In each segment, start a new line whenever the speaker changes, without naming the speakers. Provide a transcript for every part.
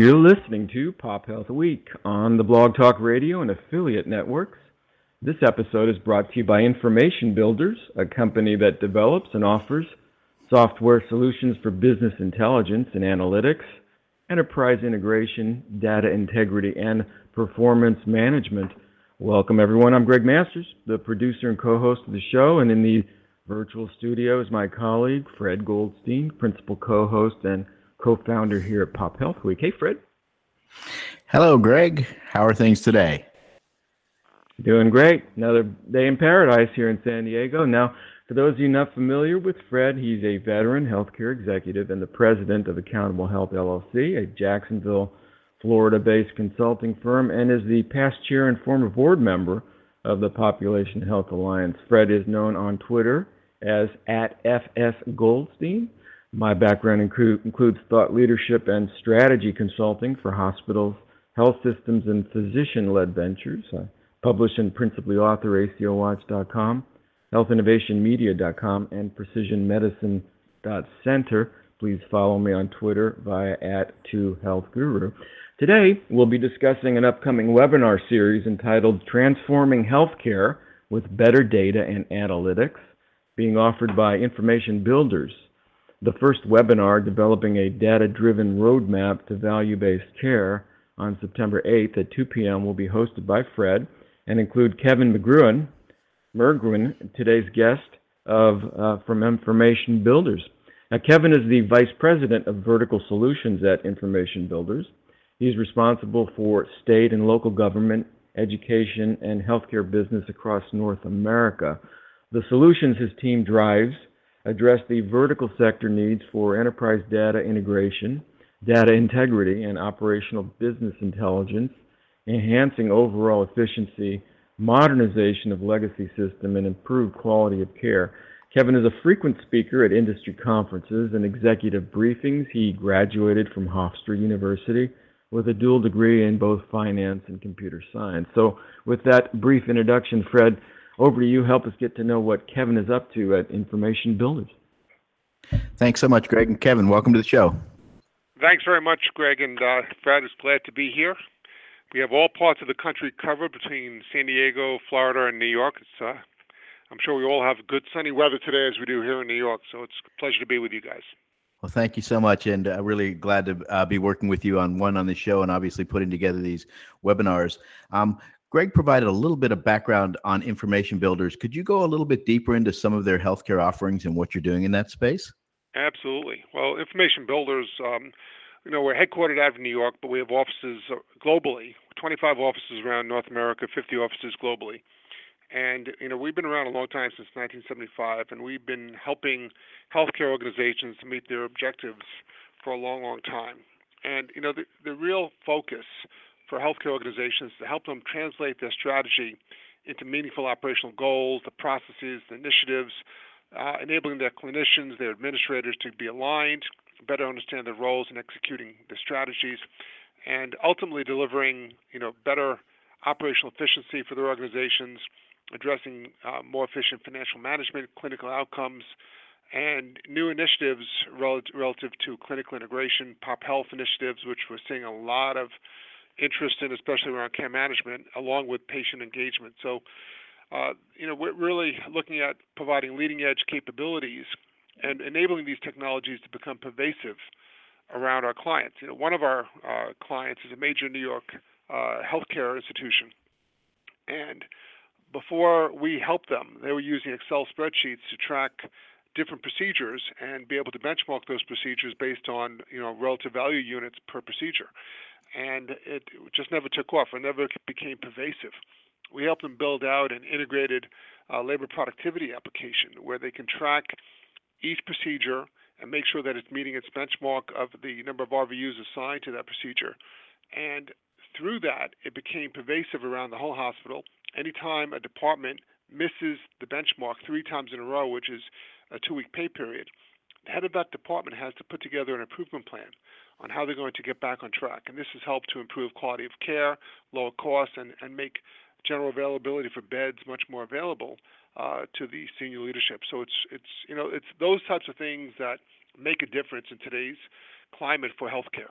You're listening to Pop Health Week on the Blog Talk Radio and affiliate networks. This episode is brought to you by Information Builders, a company that develops and offers software solutions for business intelligence and analytics, enterprise integration, data integrity, and performance management. Welcome, everyone. I'm Gregg Masters, the producer and co host of the show, and in the virtual studio is my colleague, Fred Goldstein, principal co host and co founder here at Pop Health Week. Hey, Fred.
Hello, Greg. How are things today?
Doing great. Another day in paradise here in San Diego. Now, for those of you not familiar with Fred, he's a veteran healthcare executive and the president of Accountable Health LLC, a Jacksonville, Florida based consulting firm, and is the past chair and former board member of the Population Health Alliance. Fred is known on Twitter as at FS Goldstein. My background inclu- includes thought leadership and strategy consulting for hospitals, health systems, and physician led ventures. I publish and principally author ACOWatch.com, healthinnovationmedia.com, and precisionmedicine.center. Please follow me on Twitter via at 2healthguru. Today, we'll be discussing an upcoming webinar series entitled Transforming Healthcare with Better Data and Analytics, being offered by Information Builders. The first webinar, Developing a Data Driven Roadmap to Value Based Care, on September 8th at 2 p.m., will be hosted by Fred and include Kevin McGruin, Mergruen, today's guest of uh, from Information Builders. Now, Kevin is the vice president of vertical solutions at Information Builders. He's responsible for state and local government, education, and healthcare business across North America. The solutions his team drives address the vertical sector needs for enterprise data integration, data integrity, and operational business intelligence, enhancing overall efficiency, modernization of legacy system, and improved quality of care. Kevin is a frequent speaker at industry conferences and executive briefings. He graduated from Hofstra University with a dual degree in both finance and computer science. So, with that brief introduction, Fred, over to you. Help us get to know what Kevin is up to at Information Builders.
Thanks so much, Greg. And Kevin, welcome to the show.
Thanks very much, Greg and uh, Fred. is glad to be here. We have all parts of the country covered between San Diego, Florida, and New York. It's, uh, I'm sure we all have good sunny weather today, as we do here in New York. So it's a pleasure to be with you guys.
Well, thank you so much, and uh, really glad to uh, be working with you on one on the show, and obviously putting together these webinars. Um, Greg provided a little bit of background on Information Builders. Could you go a little bit deeper into some of their healthcare offerings and what you're doing in that space?
Absolutely. Well, Information Builders, um, you know, we're headquartered out of New York, but we have offices uh, globally 25 offices around North America, 50 offices globally. And, you know, we've been around a long time since 1975, and we've been helping healthcare organizations to meet their objectives for a long, long time. And, you know, the, the real focus for healthcare organizations to help them translate their strategy into meaningful operational goals, the processes, the initiatives, uh, enabling their clinicians, their administrators to be aligned, better understand their roles in executing the strategies, and ultimately delivering you know better operational efficiency for their organizations, addressing uh, more efficient financial management, clinical outcomes, and new initiatives rel- relative to clinical integration, pop health initiatives, which we're seeing a lot of interest in, especially around care management, along with patient engagement. So, uh, you know, we're really looking at providing leading edge capabilities and enabling these technologies to become pervasive around our clients. You know, one of our uh, clients is a major New York uh, healthcare institution, and before we helped them, they were using Excel spreadsheets to track different procedures and be able to benchmark those procedures based on you know relative value units per procedure, and it just never took off or never became pervasive. We helped them build out an integrated uh, labor productivity application where they can track each procedure and make sure that it's meeting its benchmark of the number of RVUs assigned to that procedure. And through that, it became pervasive around the whole hospital. Anytime a department misses the benchmark three times in a row, which is a two week pay period, the head of that department has to put together an improvement plan on how they're going to get back on track. And this has helped to improve quality of care, lower costs, and, and make general availability for beds much more available uh, to the senior leadership. So it's it's you know it's those types of things that make a difference in today's climate for healthcare.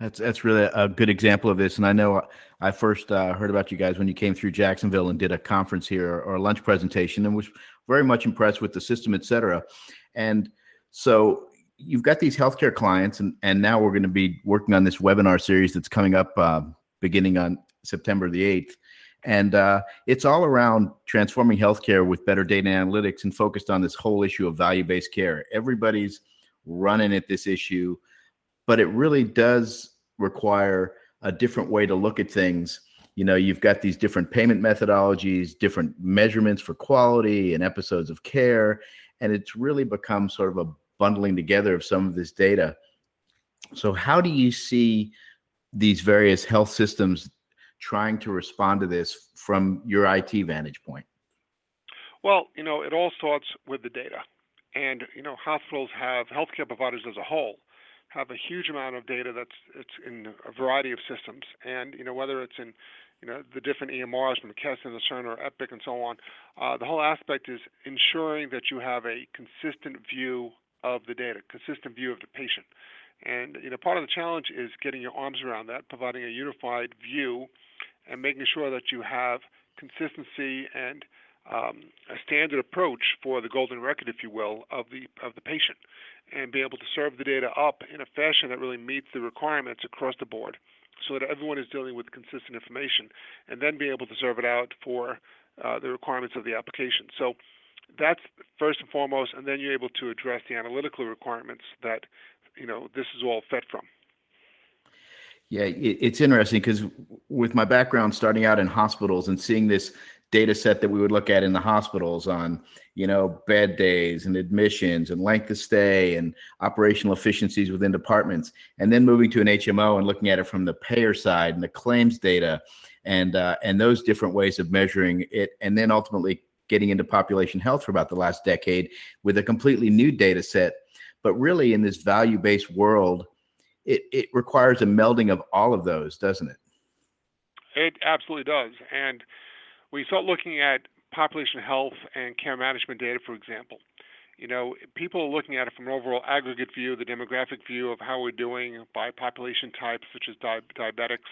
That's that's really a good example of this, and I know I first uh, heard about you guys when you came through Jacksonville and did a conference here or a lunch presentation, and was very much impressed with the system, et cetera. And so you've got these healthcare clients, and and now we're going to be working on this webinar series that's coming up uh, beginning on September the eighth, and uh, it's all around transforming healthcare with better data analytics and focused on this whole issue of value based care. Everybody's running at this issue but it really does require a different way to look at things. You know, you've got these different payment methodologies, different measurements for quality and episodes of care, and it's really become sort of a bundling together of some of this data. So, how do you see these various health systems trying to respond to this from your IT vantage point?
Well, you know, it all starts with the data. And, you know, hospitals have healthcare providers as a whole have a huge amount of data that's it's in a variety of systems, and you know whether it's in you know the different EMRs from McKesson, the Cerner, Epic, and so on. Uh, the whole aspect is ensuring that you have a consistent view of the data, consistent view of the patient. And you know part of the challenge is getting your arms around that, providing a unified view, and making sure that you have consistency and um, a standard approach for the golden record, if you will, of the of the patient and be able to serve the data up in a fashion that really meets the requirements across the board so that everyone is dealing with consistent information and then be able to serve it out for uh, the requirements of the application. So that's first and foremost, and then you're able to address the analytical requirements that you know this is all fed from.
Yeah, it's interesting because with my background starting out in hospitals and seeing this data set that we would look at in the hospitals on you know bed days and admissions and length of stay and operational efficiencies within departments and then moving to an hmo and looking at it from the payer side and the claims data and uh, and those different ways of measuring it and then ultimately getting into population health for about the last decade with a completely new data set but really in this value based world it, it requires a melding of all of those doesn't it
it absolutely does and we start looking at population health and care management data, for example, you know, people are looking at it from an overall aggregate view, the demographic view of how we're doing by population types, such as di- diabetics.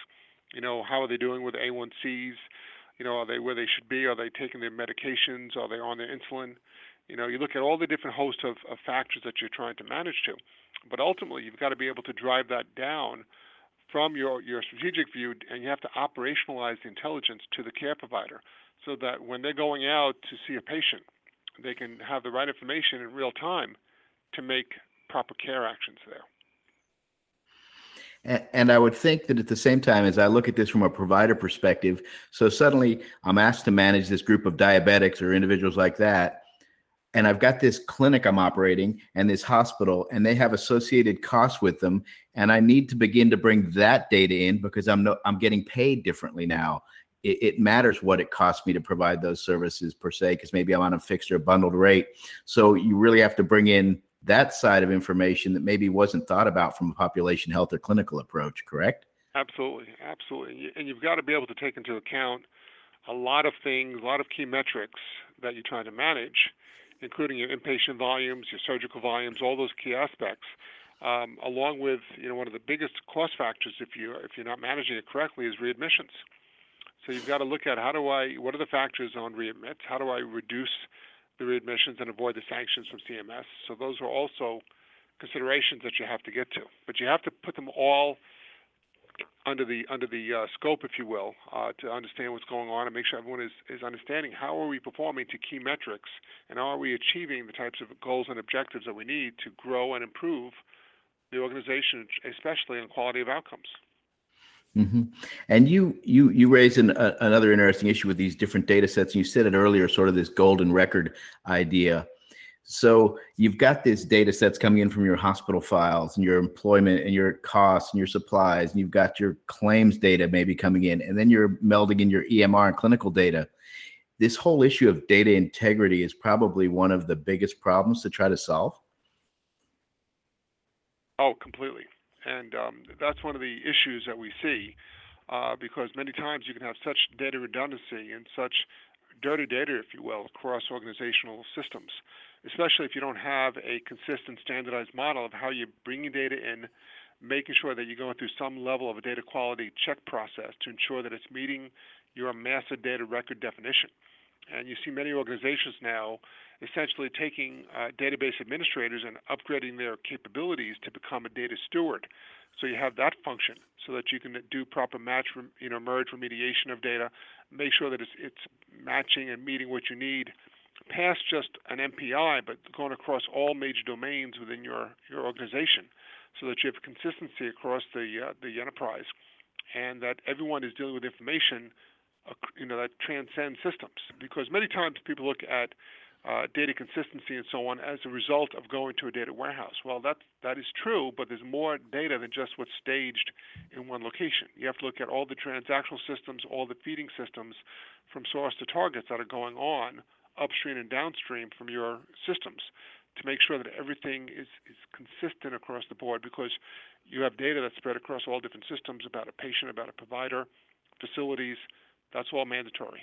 You know, how are they doing with A1Cs? You know, are they where they should be? Are they taking their medications? Are they on their insulin? You know, you look at all the different hosts of, of factors that you're trying to manage to, but ultimately you've got to be able to drive that down from your, your strategic view, and you have to operationalize the intelligence to the care provider so that when they're going out to see a patient, they can have the right information in real time to make proper care actions there.
And I would think that at the same time, as I look at this from a provider perspective, so suddenly I'm asked to manage this group of diabetics or individuals like that and I've got this clinic I'm operating and this hospital, and they have associated costs with them, and I need to begin to bring that data in because I'm no, I'm getting paid differently now. It, it matters what it costs me to provide those services per se, because maybe I'm on a fixed or bundled rate. So you really have to bring in that side of information that maybe wasn't thought about from a population health or clinical approach. Correct?
Absolutely, absolutely, and you've got to be able to take into account a lot of things, a lot of key metrics that you're trying to manage including your inpatient volumes, your surgical volumes, all those key aspects. Um, along with you know one of the biggest cost factors if you if you're not managing it correctly is readmissions. So you've got to look at how do I what are the factors on readmits? How do I reduce the readmissions and avoid the sanctions from CMS? So those are also considerations that you have to get to. But you have to put them all under the under the uh, scope, if you will, uh, to understand what's going on and make sure everyone is, is understanding how are we performing to key metrics and are we achieving the types of goals and objectives that we need to grow and improve the organization, especially in quality of outcomes.
Mm-hmm. And you you you raised an, uh, another interesting issue with these different data sets. And you said it earlier, sort of this golden record idea. So you've got these data sets coming in from your hospital files and your employment and your costs and your supplies, and you've got your claims data maybe coming in, and then you're melding in your EMR and clinical data. This whole issue of data integrity is probably one of the biggest problems to try to solve.
Oh, completely. And um, that's one of the issues that we see uh, because many times you can have such data redundancy and such dirty data, if you will, across organizational systems, especially if you don't have a consistent standardized model of how you're bringing data in, making sure that you're going through some level of a data quality check process to ensure that it's meeting your master data record definition. And you see many organizations now essentially taking uh, database administrators and upgrading their capabilities to become a data steward. So you have that function so that you can do proper match, you know, merge remediation of data, make sure that it's, it's matching and meeting what you need past just an MPI, but going across all major domains within your, your organization so that you have consistency across the, uh, the enterprise and that everyone is dealing with information you know that transcends systems because many times people look at uh, data consistency and so on as a result of going to a data warehouse. Well, that that is true, but there's more data than just what's staged in one location. You have to look at all the transactional systems, all the feeding systems, from source to targets that are going on upstream and downstream from your systems to make sure that everything is, is consistent across the board because you have data that's spread across all different systems about a patient, about a provider, facilities, that's all mandatory.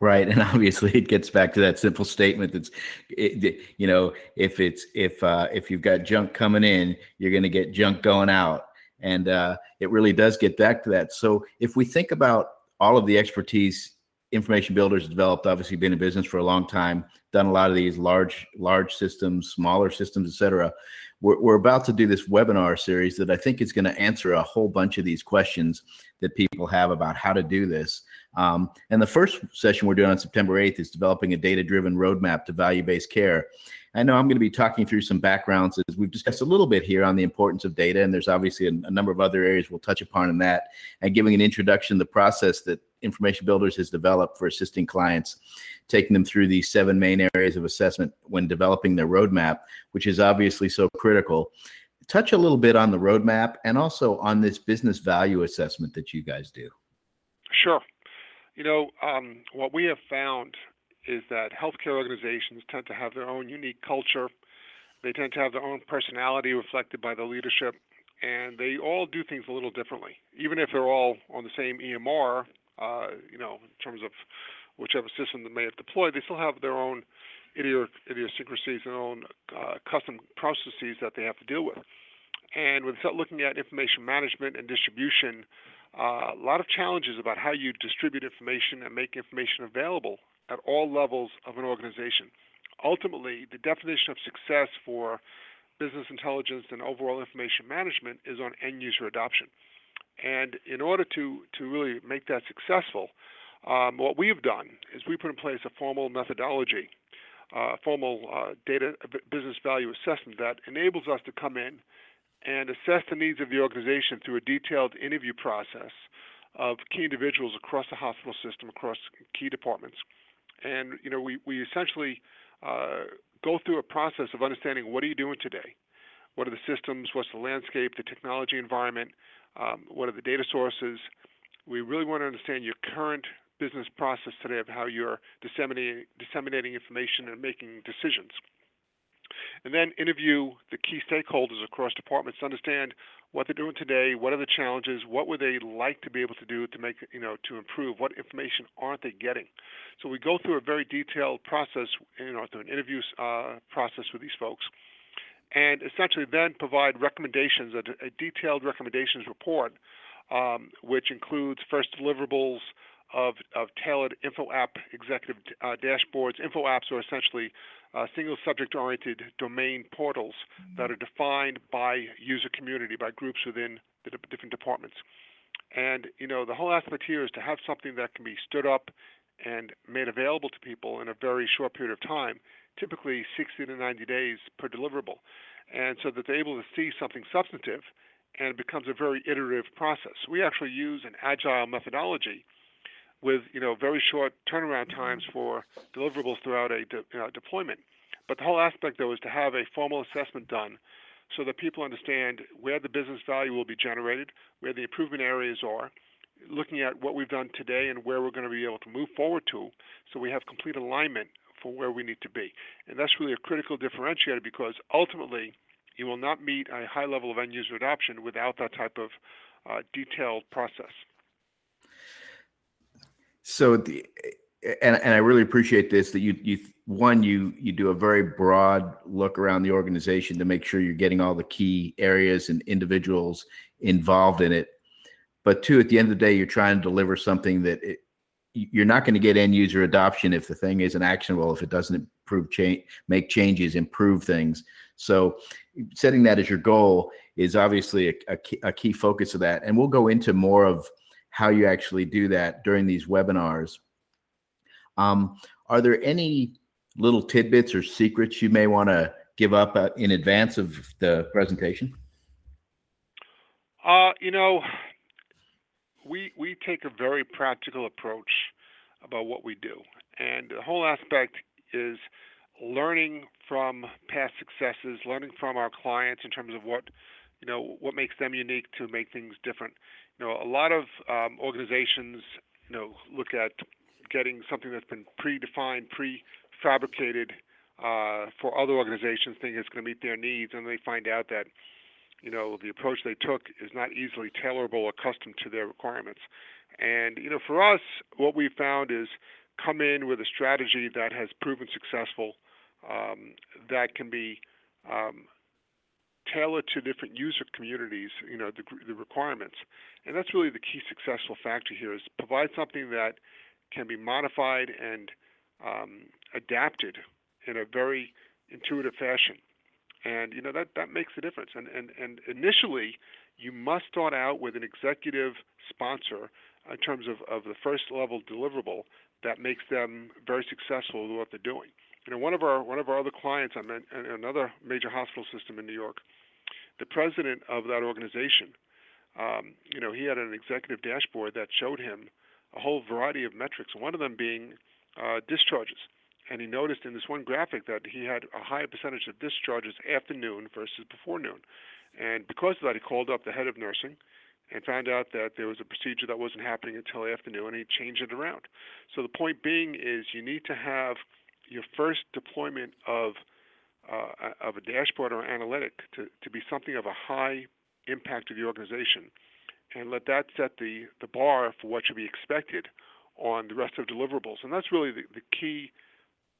Right, and obviously it gets back to that simple statement that's, it, you know, if it's if uh, if you've got junk coming in, you're going to get junk going out, and uh, it really does get back to that. So if we think about all of the expertise information builders developed, obviously been in business for a long time, done a lot of these large large systems, smaller systems, et cetera we're, we're about to do this webinar series that I think is going to answer a whole bunch of these questions that people have about how to do this. Um, and the first session we're doing on September 8th is developing a data driven roadmap to value based care. I know I'm going to be talking through some backgrounds as we've discussed a little bit here on the importance of data, and there's obviously a, a number of other areas we'll touch upon in that, and giving an introduction to the process that Information Builders has developed for assisting clients, taking them through these seven main areas of assessment when developing their roadmap, which is obviously so critical. Touch a little bit on the roadmap and also on this business value assessment that you guys do.
Sure. You know, um, what we have found is that healthcare organizations tend to have their own unique culture. They tend to have their own personality reflected by the leadership, and they all do things a little differently. Even if they're all on the same EMR, uh, you know, in terms of whichever system they may have deployed, they still have their own idiosyncrasies and own uh, custom processes that they have to deal with. And when we start looking at information management and distribution, uh, a lot of challenges about how you distribute information and make information available at all levels of an organization. Ultimately, the definition of success for business intelligence and overall information management is on end user adoption. And in order to, to really make that successful, um, what we've done is we put in place a formal methodology, uh, formal uh, data business value assessment that enables us to come in and assess the needs of the organization through a detailed interview process of key individuals across the hospital system, across key departments. And you know, we, we essentially uh, go through a process of understanding what are you doing today, what are the systems, what's the landscape, the technology environment, um, what are the data sources. We really want to understand your current business process today of how you're disseminating, disseminating information and making decisions. And then interview the key stakeholders across departments to understand what they're doing today, what are the challenges, what would they like to be able to do to make, you know, to improve, what information aren't they getting. So we go through a very detailed process, you know, through an interview uh, process with these folks and essentially then provide recommendations, a, a detailed recommendations report, um, which includes first deliverables of, of tailored info app executive uh, dashboards. Info apps are essentially uh, single subject oriented domain portals that are defined by user community, by groups within the different departments. And you know the whole aspect here is to have something that can be stood up and made available to people in a very short period of time typically 60 to 90 days per deliverable. And so that they're able to see something substantive and it becomes a very iterative process. We actually use an agile methodology with you know very short turnaround times for deliverables throughout a de- uh, deployment. But the whole aspect though is to have a formal assessment done so that people understand where the business value will be generated, where the improvement areas are, looking at what we've done today and where we're going to be able to move forward to so we have complete alignment for where we need to be. And that's really a critical differentiator because ultimately you will not meet a high level of end user adoption without that type of uh, detailed process.
So the and and I really appreciate this that you you one you you do a very broad look around the organization to make sure you're getting all the key areas and individuals involved in it. But two, at the end of the day, you're trying to deliver something that it, you're not going to get end user adoption if the thing isn't actionable, if it doesn't improve change, make changes, improve things. So setting that as your goal is obviously a, a, key, a key focus of that. And we'll go into more of how you actually do that during these webinars. Um, are there any little tidbits or secrets you may want to give up uh, in advance of the presentation?
Uh, you know, we we take a very practical approach about what we do, and the whole aspect is learning from past successes, learning from our clients in terms of what you know what makes them unique to make things different. You know, a lot of um, organizations you know look at getting something that's been predefined, prefabricated uh, for other organizations, think it's going to meet their needs, and they find out that you know the approach they took is not easily tailorable or custom to their requirements. And you know, for us, what we found is come in with a strategy that has proven successful, um, that can be um, tailored to different user communities, you know, the, the requirements. And that's really the key successful factor here is provide something that can be modified and um, adapted in a very intuitive fashion. And you know that that makes a difference. And and and initially, you must start out with an executive sponsor in terms of, of the first level deliverable that makes them very successful with what they're doing. You know, one of our one of our other clients, I meant another major hospital system in New York, the president of that organization, um, you know, he had an executive dashboard that showed him a whole variety of metrics. One of them being uh, discharges, and he noticed in this one graphic that he had a higher percentage of discharges after noon versus before noon. And because of that, he called up the head of nursing and found out that there was a procedure that wasn't happening until afternoon, and he changed it around. So the point being is you need to have your first deployment of uh, of a dashboard or analytic to, to be something of a high impact to the organization, and let that set the, the bar for what should be expected on the rest of deliverables. And that's really the, the key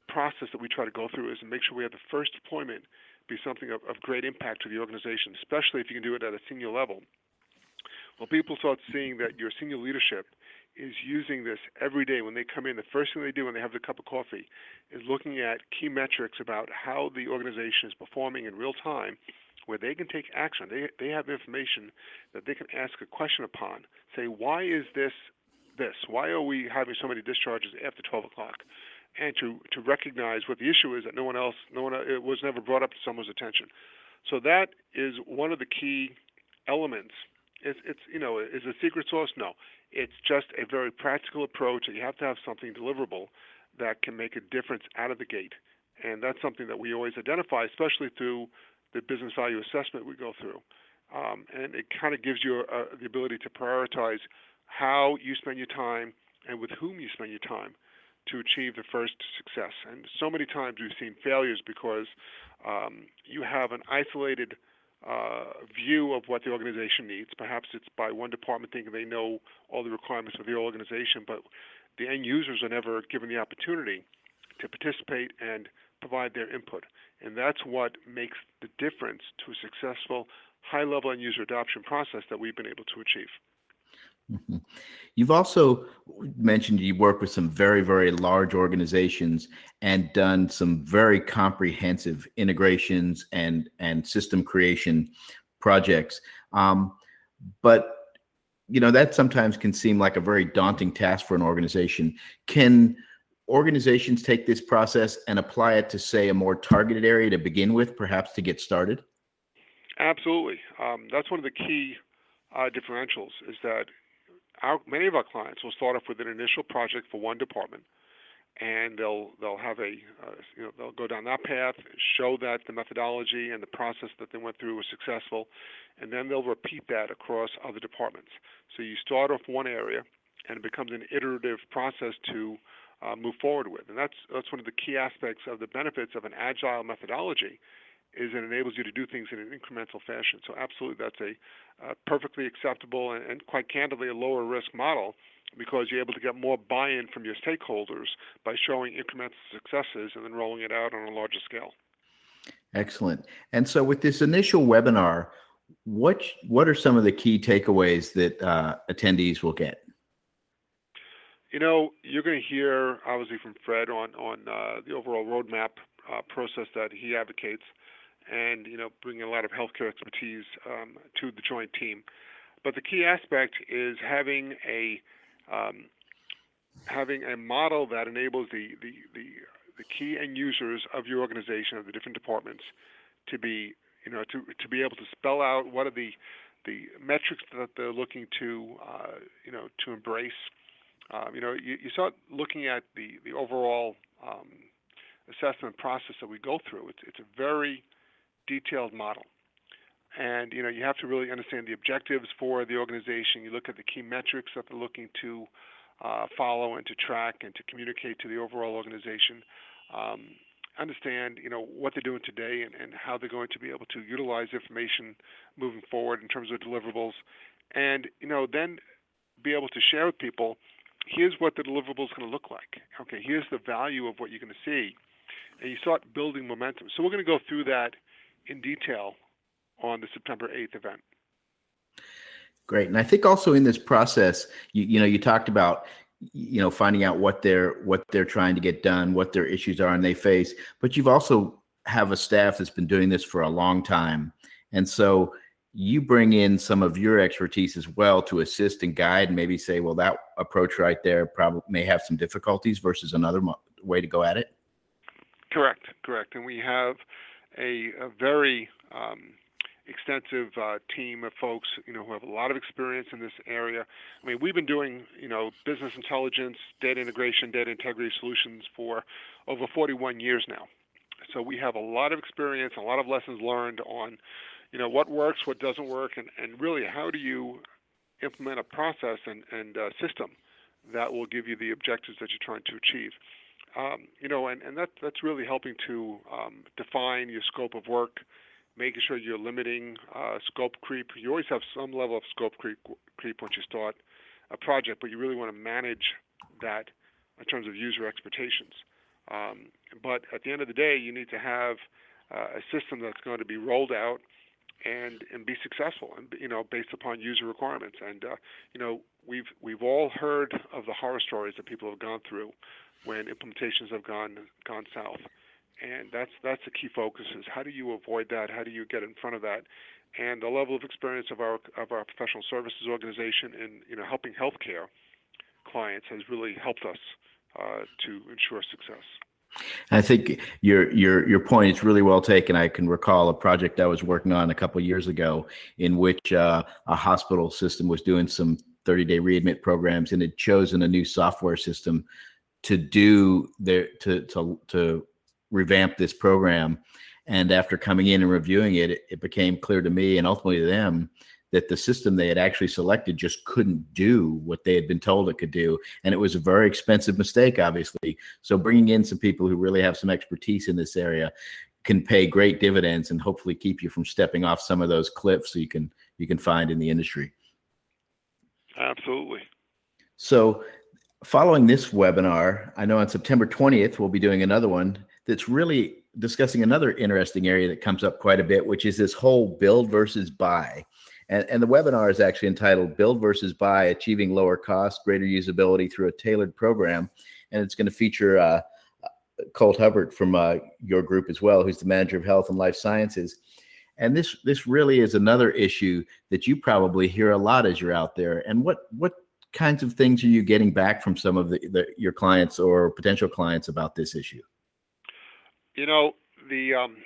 process that we try to go through is to make sure we have the first deployment be something of, of great impact to the organization, especially if you can do it at a senior level. Well, people start seeing that your senior leadership is using this every day when they come in. The first thing they do when they have the cup of coffee is looking at key metrics about how the organization is performing in real time, where they can take action. They they have information that they can ask a question upon. Say, why is this this? Why are we having so many discharges after 12 o'clock? And to to recognize what the issue is that no one else, no one it was never brought up to someone's attention. So that is one of the key elements it's, it's you know, is a secret sauce? No, it's just a very practical approach, and you have to have something deliverable that can make a difference out of the gate. And that's something that we always identify, especially through the business value assessment we go through. Um, and it kind of gives you uh, the ability to prioritize how you spend your time and with whom you spend your time to achieve the first success. And so many times we've seen failures because um, you have an isolated uh, view of what the organization needs. Perhaps it's by one department thinking they know all the requirements of the organization, but the end users are never given the opportunity to participate and provide their input. And that's what makes the difference to a successful high level end user adoption process that we've been able to achieve.
Mm-hmm. You've also mentioned you work with some very, very large organizations and done some very comprehensive integrations and and system creation projects. Um, but you know that sometimes can seem like a very daunting task for an organization. Can organizations take this process and apply it to say a more targeted area to begin with, perhaps to get started?
Absolutely. Um, that's one of the key uh, differentials is that our many of our clients will start off with an initial project for one department, and they'll they'll have a uh, you know they'll go down that path, show that the methodology and the process that they went through was successful, and then they'll repeat that across other departments. So you start off one area, and it becomes an iterative process to uh, move forward with, and that's that's one of the key aspects of the benefits of an agile methodology is it enables you to do things in an incremental fashion. So absolutely, that's a uh, perfectly acceptable and, and, quite candidly a lower risk model because you're able to get more buy-in from your stakeholders by showing incremental successes and then rolling it out on a larger scale.
Excellent. And so, with this initial webinar, what what are some of the key takeaways that uh, attendees will get?
You know, you're going to hear obviously from Fred on on uh, the overall roadmap uh, process that he advocates and you know bringing a lot of healthcare expertise um, to the joint team. But the key aspect is having a um, having a model that enables the, the, the, the key end users of your organization of the different departments to be you know to, to be able to spell out what are the the metrics that they're looking to uh, you know to embrace. Um, you know you, you start looking at the the overall um, assessment process that we go through. It's it's a very detailed model. And you know, you have to really understand the objectives for the organization. You look at the key metrics that they're looking to uh, follow and to track and to communicate to the overall organization. Um, understand, you know, what they're doing today and, and how they're going to be able to utilize information moving forward in terms of deliverables, and you know, then be able to share with people. Here's what the deliverable is going to look like. Okay, here's the value of what you're going to see, and you start building momentum. So we're going to go through that in detail on the September 8th event.
Great. And I think also in this process, you, you know, you talked about you know finding out what they're what they're trying to get done what their issues are and they face but you've also have a staff that's been doing this for a long time and so you bring in some of your expertise as well to assist and guide and maybe say well that approach right there probably may have some difficulties versus another way to go at it
correct correct and we have a, a very um, extensive uh, team of folks, you know, who have a lot of experience in this area. I mean, we've been doing, you know, business intelligence, data integration, data integrity solutions for over 41 years now. So we have a lot of experience, a lot of lessons learned on, you know, what works, what doesn't work, and, and really how do you implement a process and, and system that will give you the objectives that you're trying to achieve. Um, you know, and, and that, that's really helping to um, define your scope of work, making sure you're limiting uh, scope creep. You always have some level of scope creep, creep once you start a project, but you really want to manage that in terms of user expectations. Um, but at the end of the day, you need to have uh, a system that's going to be rolled out and and be successful, and you know, based upon user requirements. And uh, you know, we've we've all heard of the horror stories that people have gone through when implementations have gone gone south. And that's that's the key focus is how do you avoid that? How do you get in front of that? And the level of experience of our of our professional services organization in you know helping healthcare clients has really helped us uh, to ensure success.
I think your your your point is really well taken. I can recall a project I was working on a couple years ago in which uh, a hospital system was doing some 30 day readmit programs and had chosen a new software system to do their to to to revamp this program. And after coming in and reviewing it, it, it became clear to me and ultimately to them that the system they had actually selected just couldn't do what they had been told it could do. And it was a very expensive mistake, obviously. So bringing in some people who really have some expertise in this area can pay great dividends and hopefully keep you from stepping off some of those cliffs you can you can find in the industry.
Absolutely.
So following this webinar, I know on September 20th, we'll be doing another one that's really discussing another interesting area that comes up quite a bit, which is this whole build versus buy. And, and the webinar is actually entitled Build versus Buy Achieving Lower Cost, Greater Usability Through a Tailored Program. And it's going to feature uh, Colt Hubbard from uh, your group as well, who's the manager of health and life sciences. And this this really is another issue that you probably hear a lot as you're out there. And what what kinds of things are you getting back from some of the, the your clients or potential clients about this issue?
You know, the um,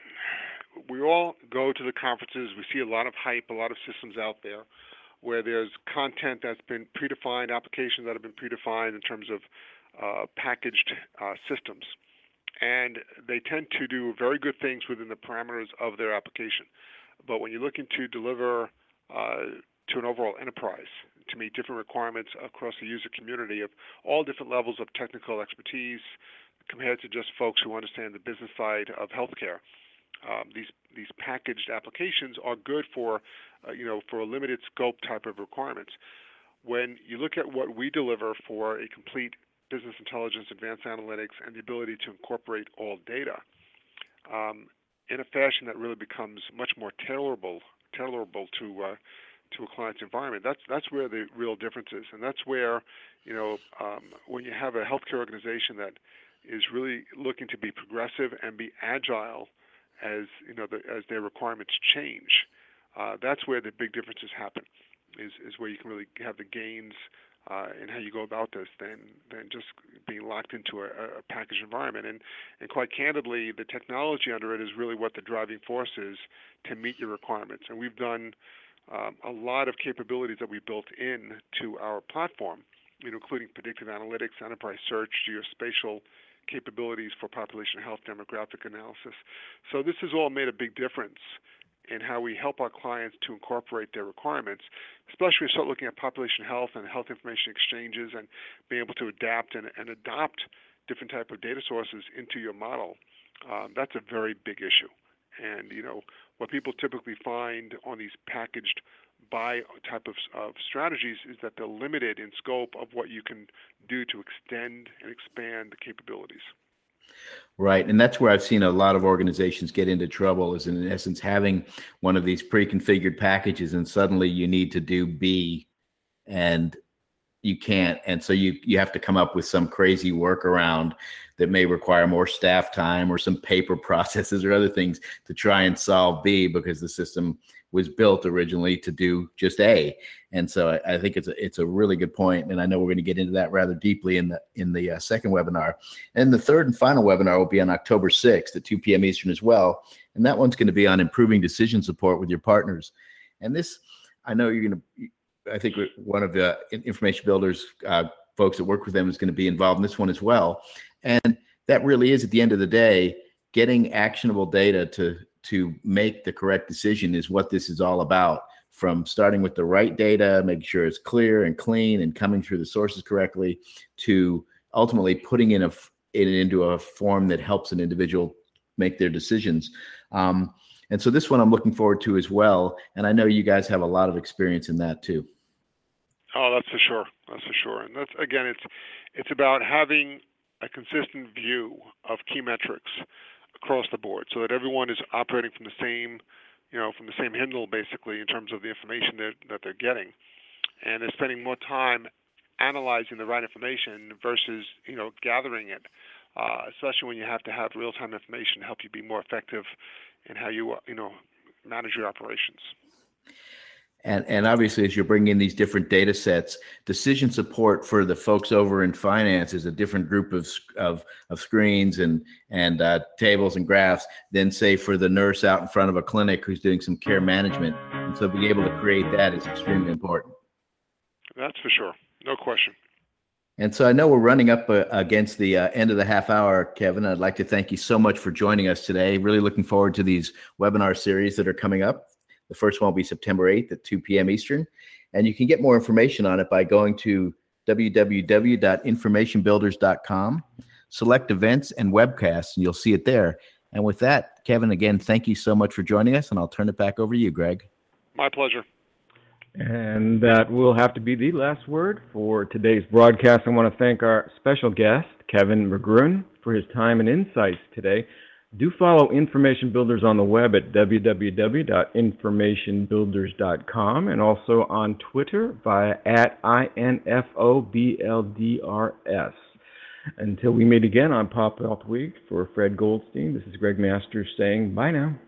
we all go to the conferences. We see a lot of hype, a lot of systems out there. where there's content that's been predefined, applications that have been predefined in terms of uh, packaged uh, systems. And they tend to do very good things within the parameters of their application. But when you're looking to deliver uh, to an overall enterprise to meet different requirements across the user community of all different levels of technical expertise compared to just folks who understand the business side of healthcare. Um, these these packaged applications are good for uh, you know for a limited scope type of requirements. When you look at what we deliver for a complete business intelligence, advanced analytics, and the ability to incorporate all data um, in a fashion that really becomes much more tailorable tailorable to uh, to a client's environment. That's that's where the real difference is, and that's where you know um, when you have a healthcare organization that is really looking to be progressive and be agile as you know the, as their requirements change. Uh, that's where the big differences happen. Is is where you can really have the gains uh, in how you go about this than than just being locked into a, a packaged environment. And and quite candidly, the technology under it is really what the driving force is to meet your requirements. And we've done a lot of capabilities that we built in to our platform, you know, including predictive analytics, enterprise search, geospatial capabilities for population health demographic analysis. So this has all made a big difference in how we help our clients to incorporate their requirements, especially when we start looking at population health and health information exchanges and being able to adapt and, and adopt different type of data sources into your model. Um, that's a very big issue. And you know what people typically find on these packaged buy type of, of strategies is that they're limited in scope of what you can do to extend and expand the capabilities.
Right, and that's where I've seen a lot of organizations get into trouble. Is in essence having one of these pre-configured packages, and suddenly you need to do B, and you can't, and so you you have to come up with some crazy workaround that may require more staff time or some paper processes or other things to try and solve B because the system was built originally to do just A. And so I, I think it's a, it's a really good point, and I know we're going to get into that rather deeply in the in the uh, second webinar. And the third and final webinar will be on October 6th at 2 p.m. Eastern as well, and that one's going to be on improving decision support with your partners. And this, I know you're going to. I think one of the information builders uh, folks that work with them is going to be involved in this one as well. And that really is at the end of the day, getting actionable data to to make the correct decision is what this is all about. From starting with the right data, making sure it's clear and clean and coming through the sources correctly, to ultimately putting in a it into a form that helps an individual make their decisions. Um, and so this one I'm looking forward to as well. And I know you guys have a lot of experience in that too.
Oh, that's for sure. That's for sure. And that's again, it's it's about having a consistent view of key metrics across the board, so that everyone is operating from the same, you know, from the same handle basically in terms of the information that that they're getting, and they're spending more time analyzing the right information versus you know gathering it, uh, especially when you have to have real-time information to help you be more effective in how you you know manage your operations.
And, and obviously, as you're bringing in these different data sets, decision support for the folks over in finance is a different group of, of, of screens and, and uh, tables and graphs than, say, for the nurse out in front of a clinic who's doing some care management. And so, being able to create that is extremely important.
That's for sure. No question.
And so I know we're running up uh, against the uh, end of the half hour, Kevin. I'd like to thank you so much for joining us today. Really looking forward to these webinar series that are coming up. The first one will be September 8th at 2 p.m. Eastern. And you can get more information on it by going to www.informationbuilders.com, select events and webcasts, and you'll see it there. And with that, Kevin, again, thank you so much for joining us, and I'll turn it back over to you, Greg.
My pleasure.
And that will have to be the last word for today's broadcast. I want to thank our special guest, Kevin Mergruen, for his time and insights today. Do follow Information Builders on the web at www.informationbuilders.com and also on Twitter via at INFOBLDRS. Until we meet again on Pop Health Week, for Fred Goldstein, this is Gregg Masters saying bye now.